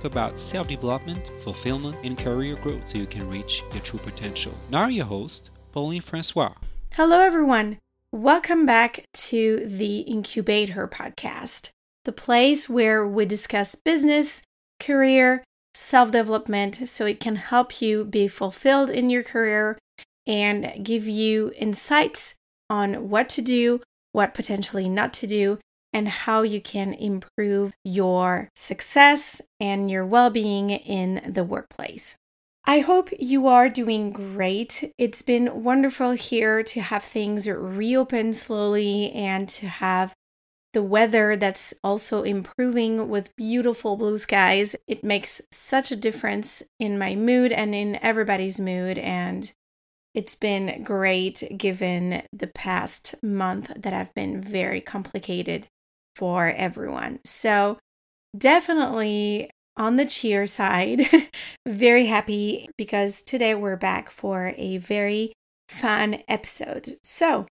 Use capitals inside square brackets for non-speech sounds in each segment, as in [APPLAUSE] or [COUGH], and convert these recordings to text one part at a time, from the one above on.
talk about self development, fulfillment, and career growth so you can reach your true potential. Now, your host, Pauline Francois. Hello, everyone. Welcome back to the Incubate Her podcast, the place where we discuss business, career, self development so it can help you be fulfilled in your career and give you insights on what to do, what potentially not to do, and how you can improve your success and your well being in the workplace. I hope you are doing great. It's been wonderful here to have things reopen slowly and to have the weather that's also improving with beautiful blue skies. It makes such a difference in my mood and in everybody's mood. And it's been great given the past month that have been very complicated for everyone. So, definitely on the cheer side, [LAUGHS] very happy because today we're back for a very fun episode. So,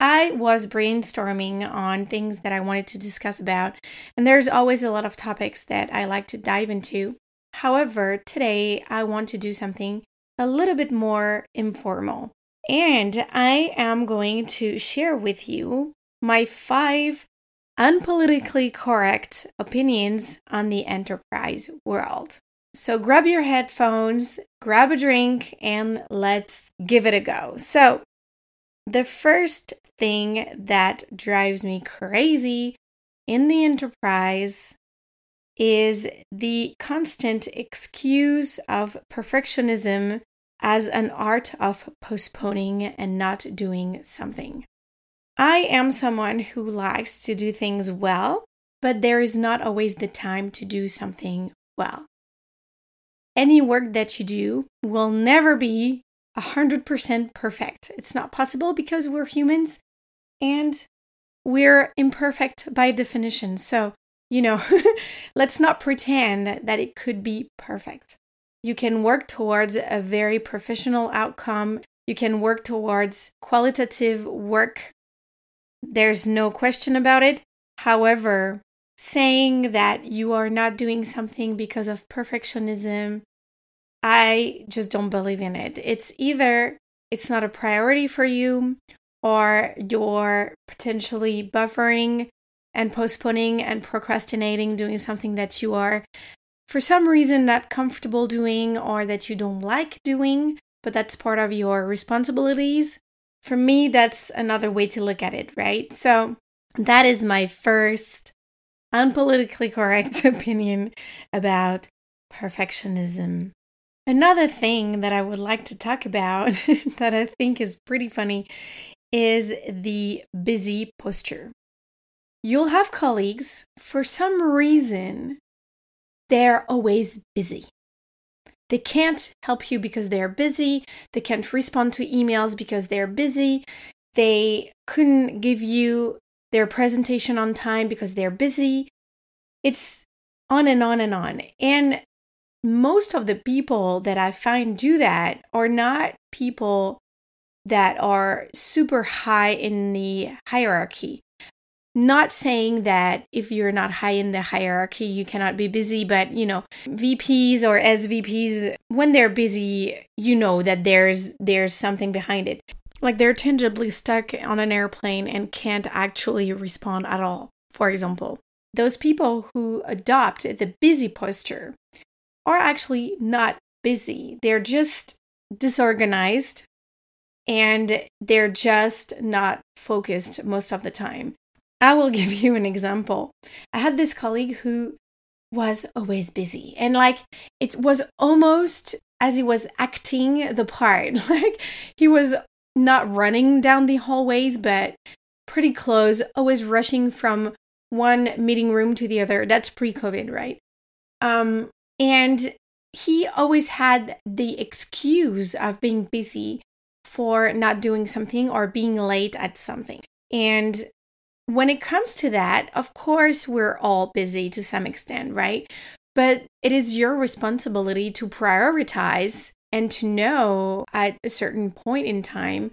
I was brainstorming on things that I wanted to discuss about, and there's always a lot of topics that I like to dive into. However, today I want to do something a little bit more informal. And I am going to share with you my five unpolitically correct opinions on the enterprise world. So grab your headphones, grab a drink, and let's give it a go. So, the first thing that drives me crazy in the enterprise is the constant excuse of perfectionism as an art of postponing and not doing something. I am someone who likes to do things well, but there is not always the time to do something well. Any work that you do will never be 100% perfect. It's not possible because we're humans and we're imperfect by definition. So, you know, [LAUGHS] let's not pretend that it could be perfect. You can work towards a very professional outcome. You can work towards qualitative work. There's no question about it. However, saying that you are not doing something because of perfectionism, I just don't believe in it. It's either it's not a priority for you or you're potentially buffering and postponing and procrastinating doing something that you are for some reason not comfortable doing or that you don't like doing, but that's part of your responsibilities. For me, that's another way to look at it, right? So that is my first unpolitically correct [LAUGHS] opinion about perfectionism. Another thing that I would like to talk about [LAUGHS] that I think is pretty funny is the busy posture. You'll have colleagues, for some reason, they're always busy. They can't help you because they're busy. They can't respond to emails because they're busy. They couldn't give you their presentation on time because they're busy. It's on and on and on. And most of the people that I find do that are not people that are super high in the hierarchy. Not saying that if you're not high in the hierarchy, you cannot be busy, but you know, VPs or SVPs, when they're busy, you know that there's there's something behind it. Like they're tangibly stuck on an airplane and can't actually respond at all. For example, those people who adopt the busy posture are actually not busy. They're just disorganized and they're just not focused most of the time. I will [LAUGHS] give you an example. I had this colleague who was always busy and like it was almost as he was acting the part. [LAUGHS] Like he was not running down the hallways, but pretty close, always rushing from one meeting room to the other. That's pre-COVID, right? Um, and he always had the excuse of being busy for not doing something or being late at something. And when it comes to that, of course, we're all busy to some extent, right? But it is your responsibility to prioritize and to know at a certain point in time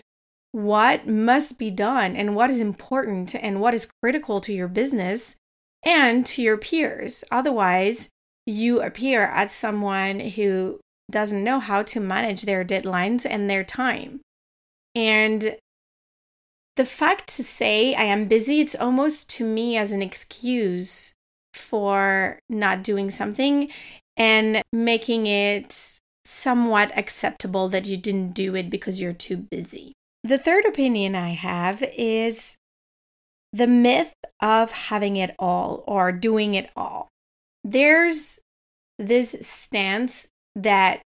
what must be done and what is important and what is critical to your business and to your peers. Otherwise, you appear as someone who doesn't know how to manage their deadlines and their time. And the fact to say I am busy, it's almost to me as an excuse for not doing something and making it somewhat acceptable that you didn't do it because you're too busy. The third opinion I have is the myth of having it all or doing it all. There's this stance that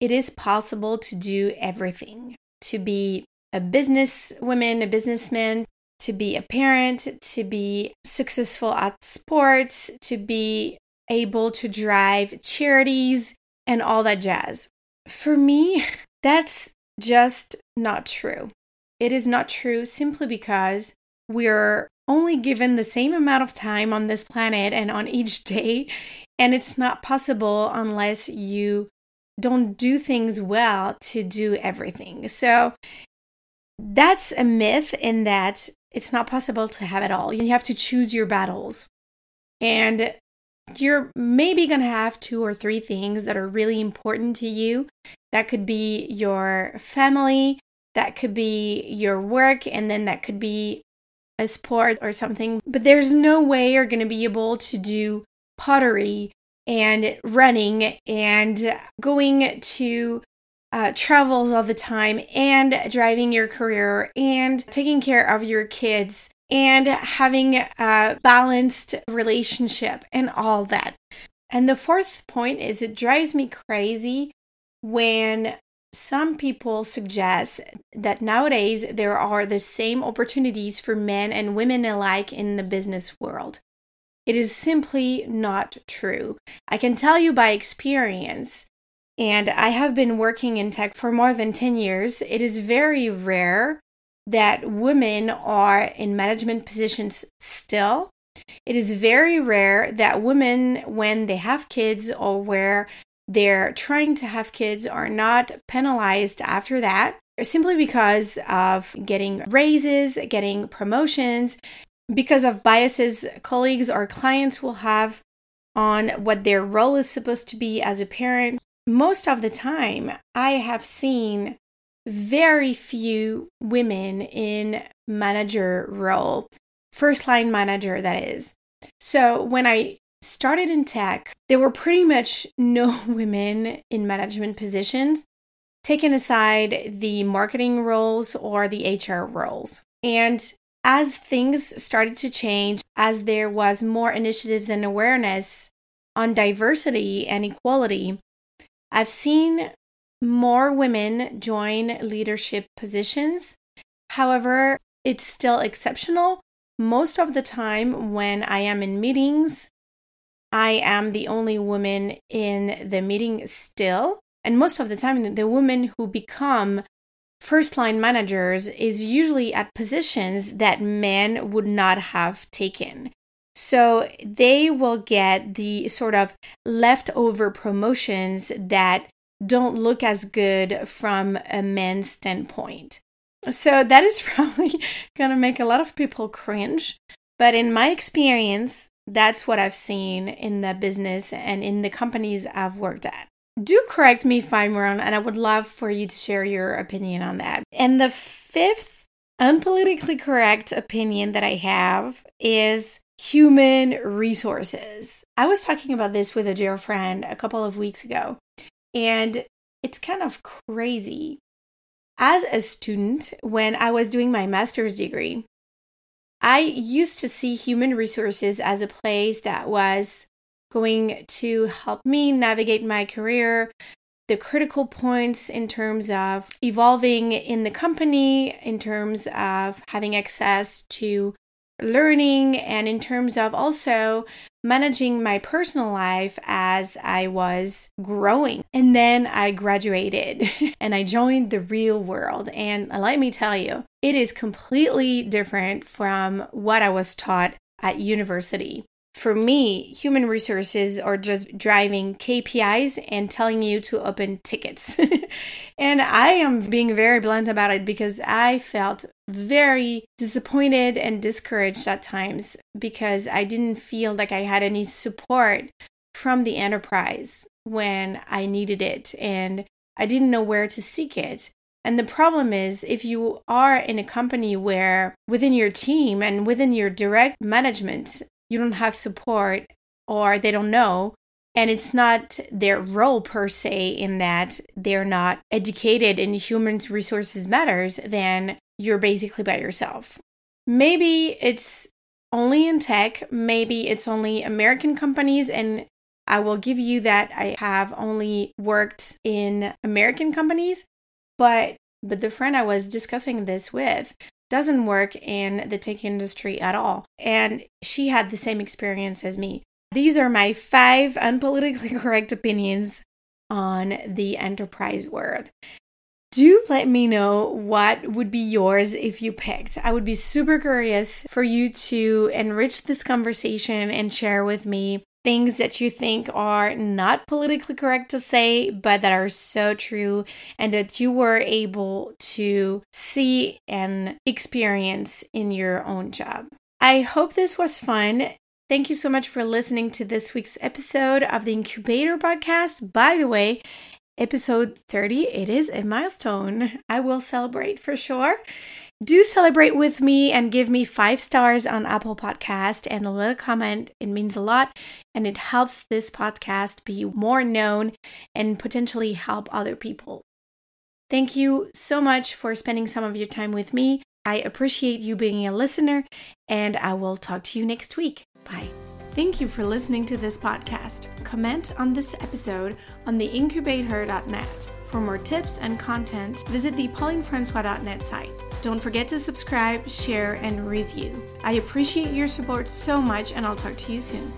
it is possible to do everything, to be a businesswoman, a businessman, to be a parent, to be successful at sports, to be able to drive charities, and all that jazz. For me, [LAUGHS] that's just not true. It is not true simply because we're only given the same amount of time on this planet and on each [LAUGHS] day, and it's not possible unless you don't do things well to do everything. So that's a myth in that it's not possible to have it all. You have to choose your battles. And you're maybe going to have two or three things that are really important to you. That could be your family, that could be your work, and then that could be a sport or something. But there's no way you're going to be able to do pottery and running and going to uh, travels all the time and driving your career and taking care of your kids and having a balanced relationship and all that. And the fourth point is it drives me crazy when some people suggest that nowadays there are the same opportunities for men and women alike in the business world. It is simply not true. I can tell you by experience, and I have been working in tech for more than 10 years, it is very rare that women are in management positions still. It is very rare that women, when they have kids or where they're trying to have kids, are not penalized after that simply because of getting raises, getting promotions, because of biases colleagues or clients will have on what their role is supposed to be as a parent. Most of the time, I have seen very few women in manager role, first line manager, that is. So when I started in tech, there were pretty much no [LAUGHS] women in management positions, taking aside the marketing roles or the HR roles. And as things started to change, as there was more initiatives and awareness on diversity and equality, I've seen more women join leadership positions. However, it's still exceptional. Most of the time, when I am in meetings, I am the only woman in the meeting still. And most of the time, the women who become first line managers is usually at positions that men would not have taken. So they will get the sort of leftover promotions that don't look as good from a man's standpoint. So that is [LAUGHS] probably going to make a lot of people cringe. But in my experience, that's what I've seen in the business and in the companies I've worked at. Do correct me if I'm wrong, and I would love for you to share your opinion on that. And the fifth unpolitically correct opinion that I have is human resources. I was talking about this with a dear friend a couple of weeks ago, and it's kind of crazy. As a student, when I was doing my master's degree, I used to see human resources as a place that was going to help me navigate my career, the critical points in terms of evolving in the company, in terms of having access to learning, and in terms of also managing my personal life as I was growing. And then I graduated [LAUGHS] and I joined the real world. And let me tell you, it is completely different from what I was taught at university for me, human resources are just driving KPIs and telling you to open tickets. [LAUGHS] and I am being very blunt about it because I felt very disappointed and discouraged at times because I didn't feel like I had any support from the enterprise when I needed it and I didn't know where to seek it. And the problem is, if you are in a company where within your team and within your direct management, you don't have support or they don't know, and it's not their role per se in that they're not educated in human resources matters, then you're basically by yourself. Maybe it's only in tech, maybe it's only American companies, and I will give you that I have only worked in American companies, but but the friend I was discussing this with doesn't work in the tech industry at all. And she had the same experience as me. These are my five unpolitically [LAUGHS] correct opinions on the enterprise world. Do let me know what would be yours if you picked. I would be super curious for you to enrich this conversation and share with me things that you think are not politically correct to say, but that are so true and that you were able to see and experience in your own job. I hope this was fun. Thank you so much for listening to this week's episode of the Incubate Her podcast. By the way, episode 30, it is a milestone. I will celebrate for sure do celebrate with me and give me five stars on Apple Podcast and a little comment. It means a lot and it helps this podcast be more known and potentially help other people. Thank you so much for spending some of your time with me. I appreciate you being a listener and I will talk to you next week. Bye. Thank you for listening to this podcast. Comment on this episode on the incubateher.net. For more tips and content, visit the paulinefrancois.net site. Don't forget to subscribe, share, and review. I appreciate your support so much, and I'll talk to you soon.